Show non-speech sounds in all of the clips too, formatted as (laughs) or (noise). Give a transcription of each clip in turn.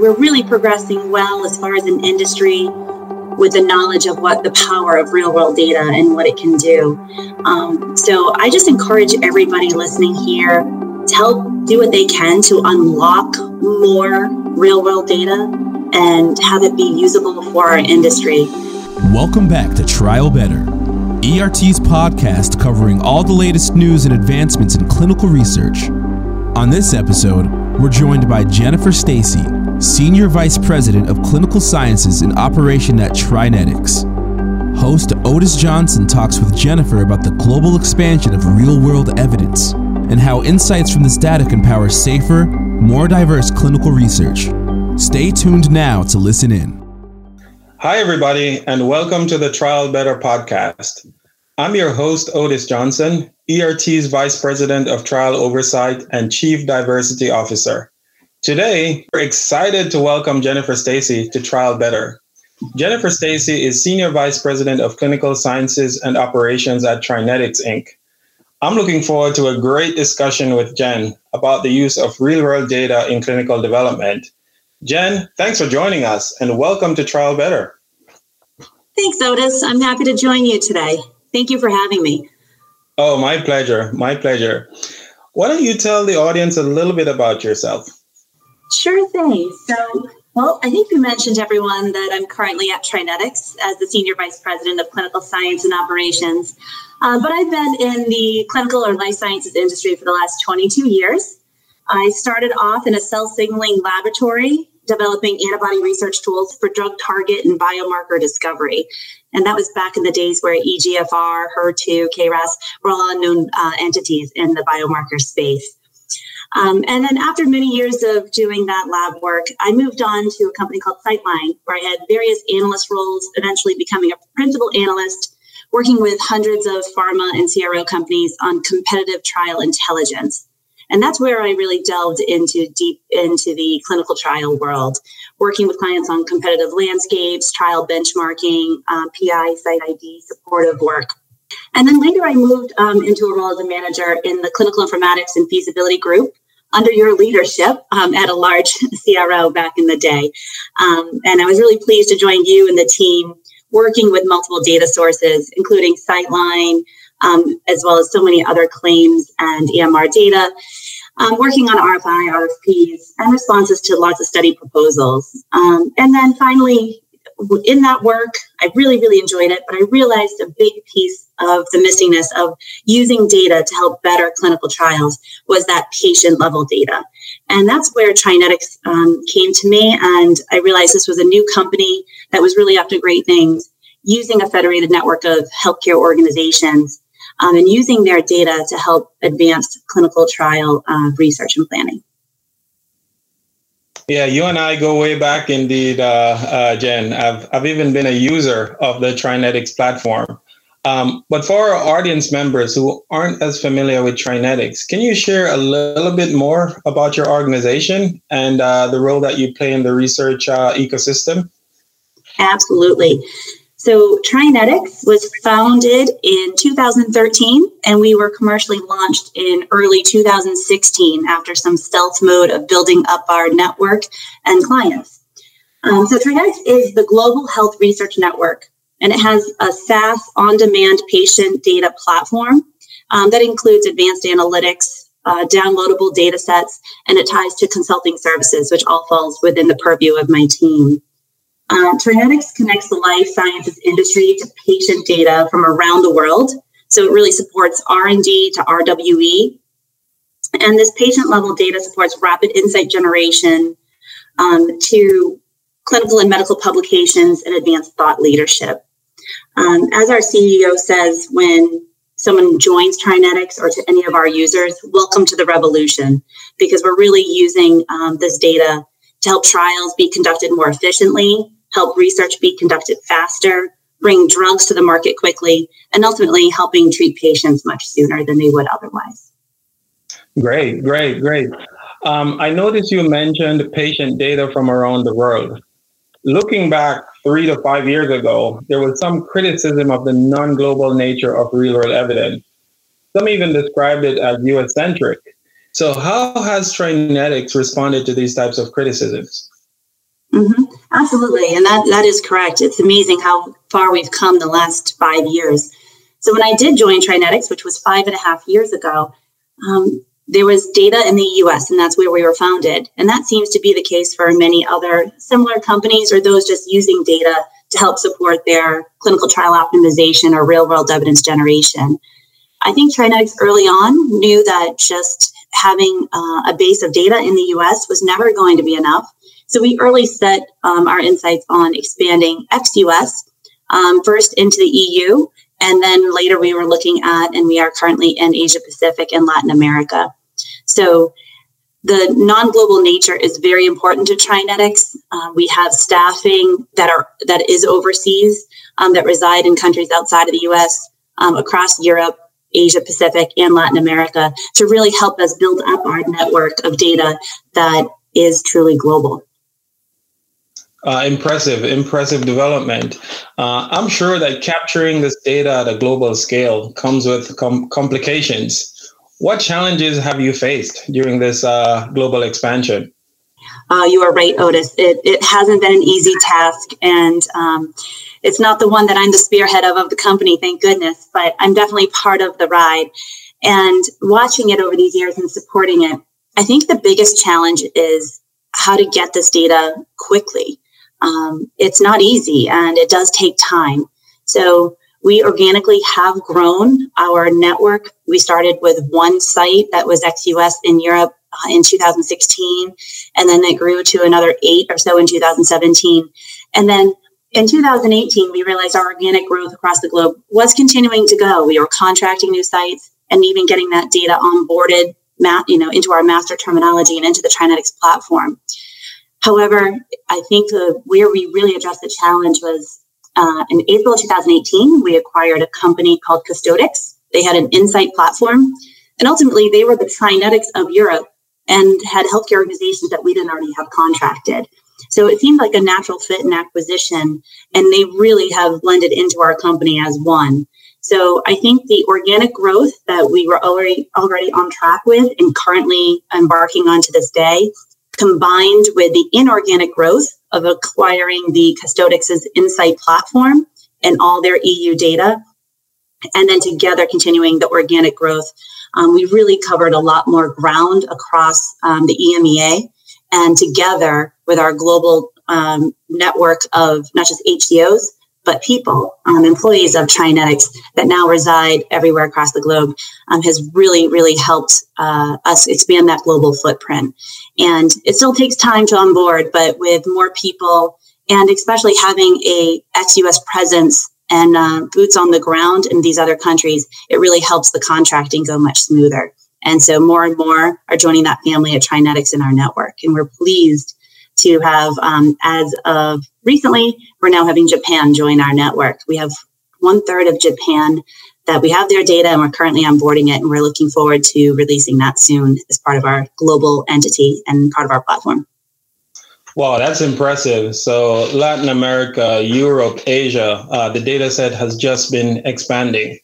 we're really progressing well as far as an industry with the knowledge of what the power of real world data and what it can do. Um, so I just encourage everybody listening here to help do what they can to unlock more real world data and have it be usable for our industry. Welcome back to Trial Better, ERT's podcast covering all the latest news and advancements in clinical research. On this episode, we're joined by Jennifer Stacy, Senior Vice President of Clinical Sciences and Operation at TriNetX. Host Otis Johnson talks with Jennifer about the global expansion of real world evidence and how insights from this data can power safer, more diverse clinical research. Stay tuned now to listen in. Hi, everybody, and welcome to the Trial Better podcast. I'm your host, Otis Johnson, ERT's Vice President of Trial Oversight and Chief Diversity Officer. Today, we're excited to welcome Jennifer Stacy to Trial Better. Jennifer Stacy is Senior Vice President of Clinical Sciences and Operations at TriNetX Inc. I'm looking forward to a great discussion with Jen about the use of real world data in clinical development. Jen, thanks for joining us and welcome to Trial Better. Thanks, Otis. I'm happy to join you today. Thank you for having me. Oh, my pleasure. My pleasure. Why don't you tell the audience a little bit about yourself? Sure thing. So, well, I think we mentioned everyone that I'm currently at TriNetX as the Senior Vice President of Clinical Science and Operations. Uh, but I've been in the clinical or life sciences industry for the last 22 years. I started off in a cell signaling laboratory developing antibody research tools for drug target and biomarker discovery. And that was back in the days where EGFR, HER2, KRAS were all unknown uh, entities in the biomarker space. Um, and then after many years of doing that lab work, I moved on to a company called Citeline, where I had various analyst roles, eventually becoming a principal analyst, working with hundreds of pharma and CRO companies on competitive trial intelligence. And that's where I really delved into deep into the clinical trial world, working with clients on competitive landscapes, trial benchmarking, um, PI, site ID, supportive work. And then later I moved um, into a role as a manager in the clinical informatics and feasibility group, under your leadership um, at a large (laughs) CRO back in the day. Um, and I was really pleased to join you and the team working with multiple data sources, including Citeline, um, as well as so many other claims and EMR data, um, working on RFI, RFPs, and responses to lots of study proposals. Um, and then finally, in that work, I really, really enjoyed it, but I realized a big piece of the missingness of using data to help better clinical trials was that patient level data. And that's where TriNetX um, came to me. And I realized this was a new company that was really up to great things, using a federated network of healthcare organizations um, and using their data to help advance clinical trial uh, research and planning. Yeah, you and I go way back indeed, uh, uh, Jen. I've, I've even been a user of the TriNetX platform. Um, but for our audience members who aren't as familiar with TriNetX, can you share a little bit more about your organization and uh, the role that you play in the research uh, ecosystem? Absolutely. So, TriNetX was founded in 2013, and we were commercially launched in early 2016 after some stealth mode of building up our network and clients. Um, so, TriNetX is the global health research network, and it has a SaaS on demand patient data platform um, that includes advanced analytics, uh, downloadable data sets, and it ties to consulting services, which all falls within the purview of my team. Uh, TriNetX connects the life sciences industry to patient data from around the world. So it really supports R&D to RWE. And this patient level data supports rapid insight generation um, to clinical and medical publications and advanced thought leadership. Um, as our CEO says, when someone joins TriNetX or to any of our users, welcome to the revolution, because we're really using um, this data to help trials be conducted more efficiently, help research be conducted faster, bring drugs to the market quickly, and ultimately helping treat patients much sooner than they would otherwise. Great, great, great. Um, I noticed you mentioned patient data from around the world. Looking back three to five years ago, there was some criticism of the non global nature of real world evidence. Some even described it as US centric. So, how has TriNetX responded to these types of criticisms? Mm-hmm. Absolutely. And that, that is correct. It's amazing how far we've come the last five years. So when I did join TriNetX, which was five and a half years ago, um, there was data in the US, and that's where we were founded. And that seems to be the case for many other similar companies or those just using data to help support their clinical trial optimization or real world evidence generation. I think TriNetX early on knew that just having uh, a base of data in the US was never going to be enough. So we early set um, our insights on expanding ex US, um, first into the EU, and then later we were looking at, and we are currently in Asia Pacific and Latin America. So the non-global nature is very important to TriNetX. Uh, we have staffing that are that is overseas um, that reside in countries outside of the U.S. Um, across Europe, Asia Pacific, and Latin America to really help us build up our network of data that is truly global. Uh, impressive, impressive development. Uh, I'm sure that capturing this data at a global scale comes with com- complications. What challenges have you faced during this uh, global expansion? Uh, you are right, Otis. It, it hasn't been an easy task, and um, it's not the one that I'm the spearhead of of the company, thank goodness. But I'm definitely part of the ride, and watching it over these years and supporting it. I think the biggest challenge is how to get this data quickly um, it's not easy and it does take time. So we organically have grown our network. We started with one site that was ex-US in Europe uh, in 2016, and then it grew to another eight or so in 2017. And then in 2018, we realized our organic growth across the globe was continuing to go. We were contracting new sites and even getting that data onboarded, you know, into our master terminology and into the TriNetX platform. However, I think the, where we really addressed the challenge was uh, in April 2018, we acquired a company called Custodix. They had an insight platform, and ultimately they were the TriNetX of Europe and had healthcare organizations that we didn't already have contracted. So it seemed like a natural fit and acquisition, and they really have blended into our company as one. So I think the organic growth that we were already already on track with and currently embarking on to this day combined with the inorganic growth of acquiring the Custodix's Insight platform and all their EU data, and then together continuing the organic growth, um, we really covered a lot more ground across um, the EMEA. And together with our global um, network of not just HCOs, but people, um, employees of TriNetX that now reside everywhere across the globe, um, has really, really helped uh, us expand that global footprint. And it still takes time to onboard, but with more people and especially having a ex-US presence and uh, boots on the ground in these other countries, it really helps the contracting go much smoother. And so more and more are joining that family at TriNetX in our network. And we're pleased to have, um, as of recently, we're now having Japan join our network. We have one third of Japan that we have their data and we're currently onboarding it. And we're looking forward to releasing that soon as part of our global entity and part of our platform. Wow, that's impressive. So, Latin America, Europe, Asia, uh, the data set has just been expanding.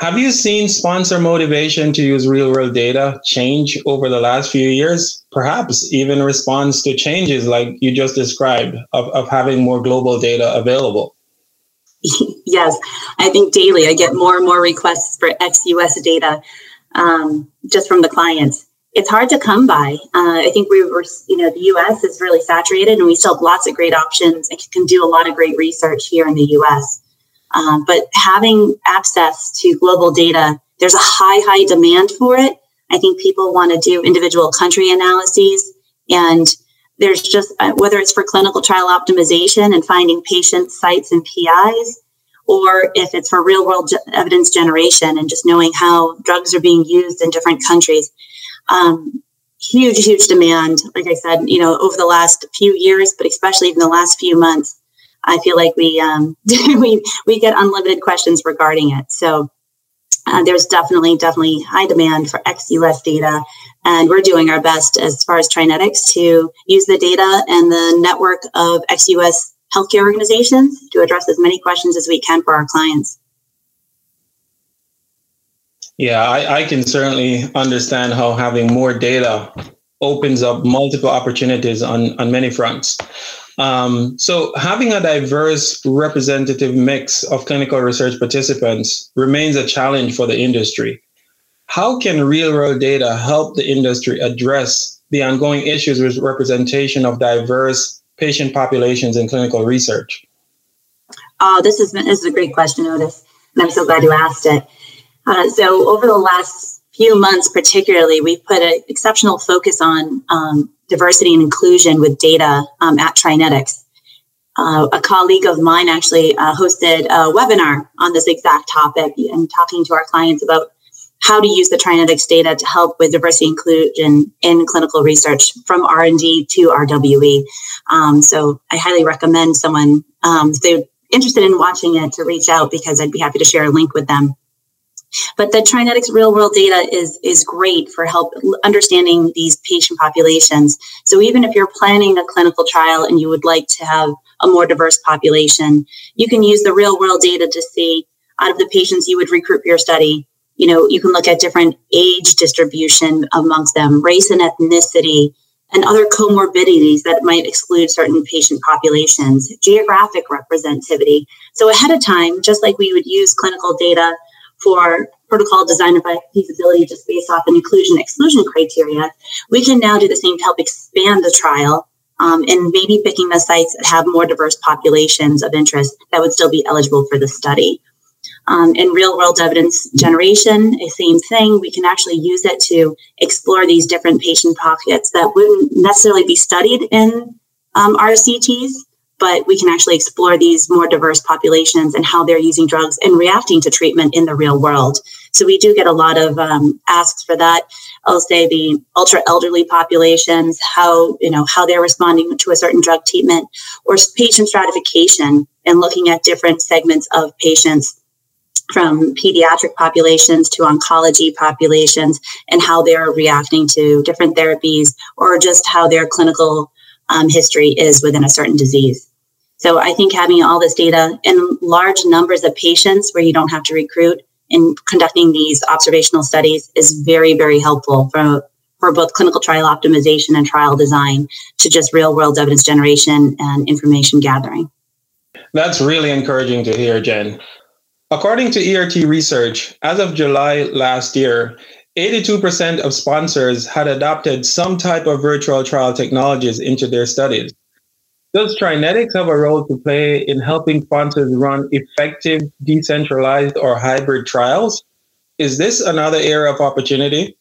Have you seen sponsor motivation to use real world data change over the last few years? Perhaps even response to changes like you just described of, of having more global data available? (laughs) yes, I think daily I get more and more requests for ex US data um, just from the clients. It's hard to come by. Uh, I think we were, you know, the US is really saturated and we still have lots of great options and can do a lot of great research here in the US. Um, but having access to global data, there's a high, high demand for it. I think people want to do individual country analyses. And there's just, uh, whether it's for clinical trial optimization and finding patient sites and PIs, or if it's for real world evidence generation and just knowing how drugs are being used in different countries. Um, huge, huge demand. Like I said, you know, over the last few years, but especially in the last few months, I feel like we um, (laughs) we we get unlimited questions regarding it. So uh, there's definitely definitely high demand for ex-US data, and we're doing our best as far as TriNetX to use the data and the network of ex-US healthcare organizations to address as many questions as we can for our clients. Yeah, I, I can certainly understand how having more data opens up multiple opportunities on, on many fronts. Um, so, having a diverse representative mix of clinical research participants remains a challenge for the industry. How can real world data help the industry address the ongoing issues with representation of diverse patient populations in clinical research? Oh, this is this is a great question, Otis, and I'm so glad you asked it. Uh, so, over the last few months, particularly, we've put an exceptional focus on um, diversity and inclusion with data um, at TriNetX. Uh, a colleague of mine actually uh, hosted a webinar on this exact topic and talking to our clients about how to use the TriNetX data to help with diversity inclusion in clinical research from R&D to RWE. Um, so I highly recommend someone, um, if they're interested in watching it, to reach out because I'd be happy to share a link with them. But the TriNetX real world data is, is great for help understanding these patient populations. So even if you're planning a clinical trial and you would like to have a more diverse population, you can use the real world data to see out of the patients you would recruit for your study. You know, you can look at different age distribution amongst them, race and ethnicity, and other comorbidities that might exclude certain patient populations, geographic representativity. So ahead of time, just like we would use clinical data for protocol design by feasibility just based off an inclusion exclusion criteria, we can now do the same to help expand the trial um, and maybe picking the sites that have more diverse populations of interest that would still be eligible for the study. Um, in real world evidence generation, the same thing. We can actually use it to explore these different patient pockets that wouldn't necessarily be studied in um, RCTs, but we can actually explore these more diverse populations and how they're using drugs and reacting to treatment in the real world. So we do get a lot of um, asks for that. I'll say the ultra elderly populations, how you know how they're responding to a certain drug treatment, or patient stratification and looking at different segments of patients from pediatric populations to oncology populations and how they're reacting to different therapies or just how their clinical um, history is within a certain disease. So I think having all this data in large numbers of patients where you don't have to recruit in conducting these observational studies is very, very helpful for, for both clinical trial optimization and trial design to just real world evidence generation and information gathering. That's really encouraging to hear, Jen. According to ERT research, as of July last year, 82% of sponsors had adopted some type of virtual trial technologies into their studies. Does TriNetX have a role to play in helping sponsors run effective, decentralized, or hybrid trials? Is this another area of opportunity?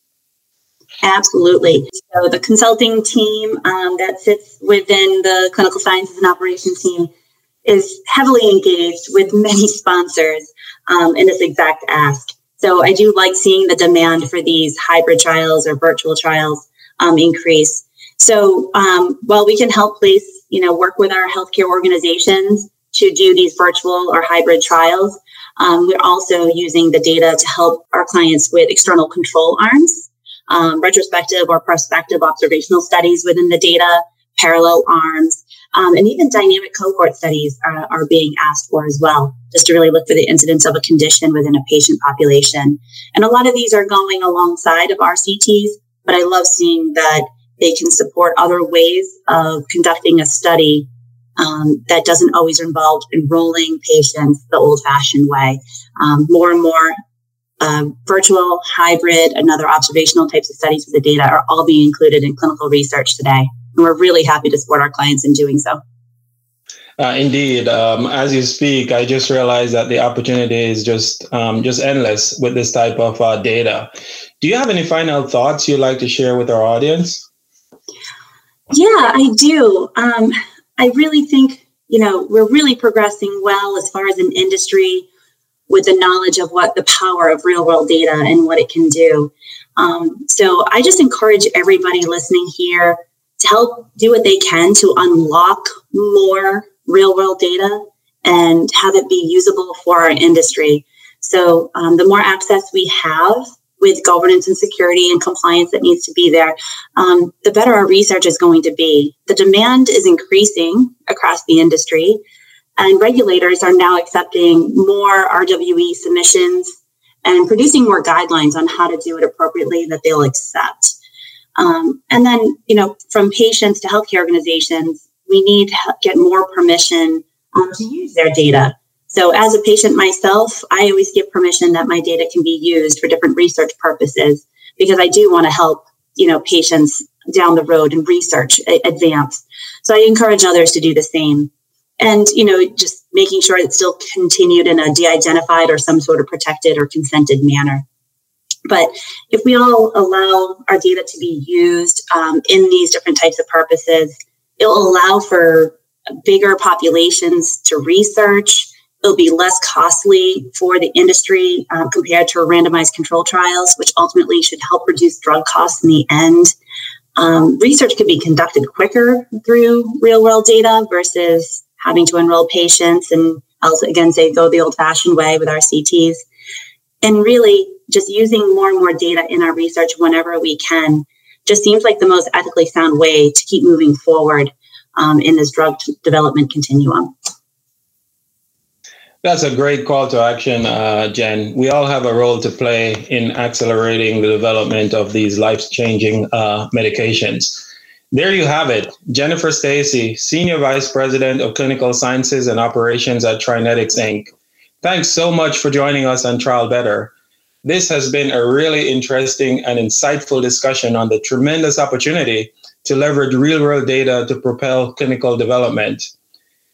Absolutely. So, the consulting team um, that sits within the clinical sciences and operations team is heavily engaged with many (laughs) sponsors um, in this exact ask. So I do like seeing the demand for these hybrid trials or virtual trials um, increase. So um, while we can help place, you know, work with our healthcare organizations to do these virtual or hybrid trials, um, we're also using the data to help our clients with external control arms, um, retrospective or prospective observational studies within the data, parallel arms, um, and even dynamic cohort studies are, are, being asked for as well, just to really look for the incidence of a condition within a patient population. And a lot of these are going alongside of RCTs, but I love seeing that they can support other ways of conducting a study um, that doesn't always involve enrolling patients the old fashioned way. Um, more and more uh, virtual, hybrid, and other observational types of studies with the data are all being included in clinical research today. And we're really happy to support our clients in doing so. Uh, indeed, um, as you speak, I just realized that the opportunity is just um, just endless with this type of uh, data. Do you have any final thoughts you'd like to share with our audience? Yeah, I do. Um, I really think you know we're really progressing well as far as an industry with the knowledge of what the power of real world data and what it can do. Um, so I just encourage everybody listening here to help do what they can to unlock more real world data and have it be usable for our industry. So, um, the more access we have with governance and security and compliance that needs to be there, um, the better our research is going to be. The demand is increasing across the industry, and regulators are now accepting more RWE submissions and producing more guidelines on how to do it appropriately that they'll accept. Um, and then, you know, from patients to healthcare organizations, we need to get more permission um, to use their data. So, as a patient myself, I always give permission that my data can be used for different research purposes because I do want to help, you know, patients down the road and research advance. So, I encourage others to do the same. And, you know, just making sure it's still continued in a de identified or some sort of protected or consented manner. But if we all allow our data to be used um, in these different types of purposes, it'll allow for bigger populations to research. It'll be less costly for the industry um, compared to randomized control trials, which ultimately should help reduce drug costs in the end. Um, research could be conducted quicker through real world data versus having to enroll patients and I'll again say go the old fashioned way with RCTs. And really, just using more and more data in our research whenever we can just seems like the most ethically sound way to keep moving forward um, in this drug t- development continuum. That's a great call to action, uh, Jen. We all have a role to play in accelerating the development of these life changing uh, medications. There you have it. Jennifer Stacy, Senior Vice President of Clinical Sciences and Operations at TriNetX Inc. Thanks so much for joining us on Trial Better. This has been a really interesting and insightful discussion on the tremendous opportunity to leverage real world data to propel clinical development.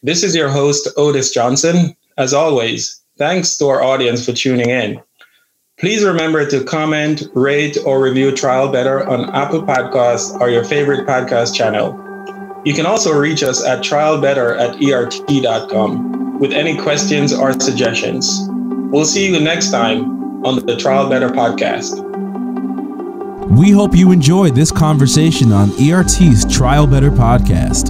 This is your host, Otis Johnson. As always, thanks to our audience for tuning in. Please remember to comment, rate, or review Trial Better on Apple Podcasts or your favorite podcast channel. You can also reach us at trialbetter at ert.com with any questions or suggestions. We'll see you next time on the Trial Better podcast. We hope you enjoyed this conversation on ERT's Trial Better podcast.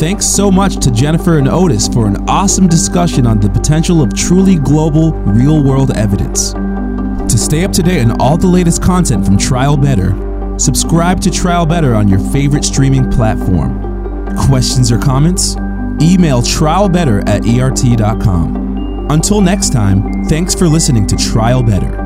Thanks so much to Jennifer and Otis for an awesome discussion on the potential of truly global, real world evidence. To stay up to date on all the latest content from Trial Better, subscribe to Trial Better on your favorite streaming platform. Questions or comments? Email trialbetter at ert.com. Until next time, thanks for listening to Trial Better.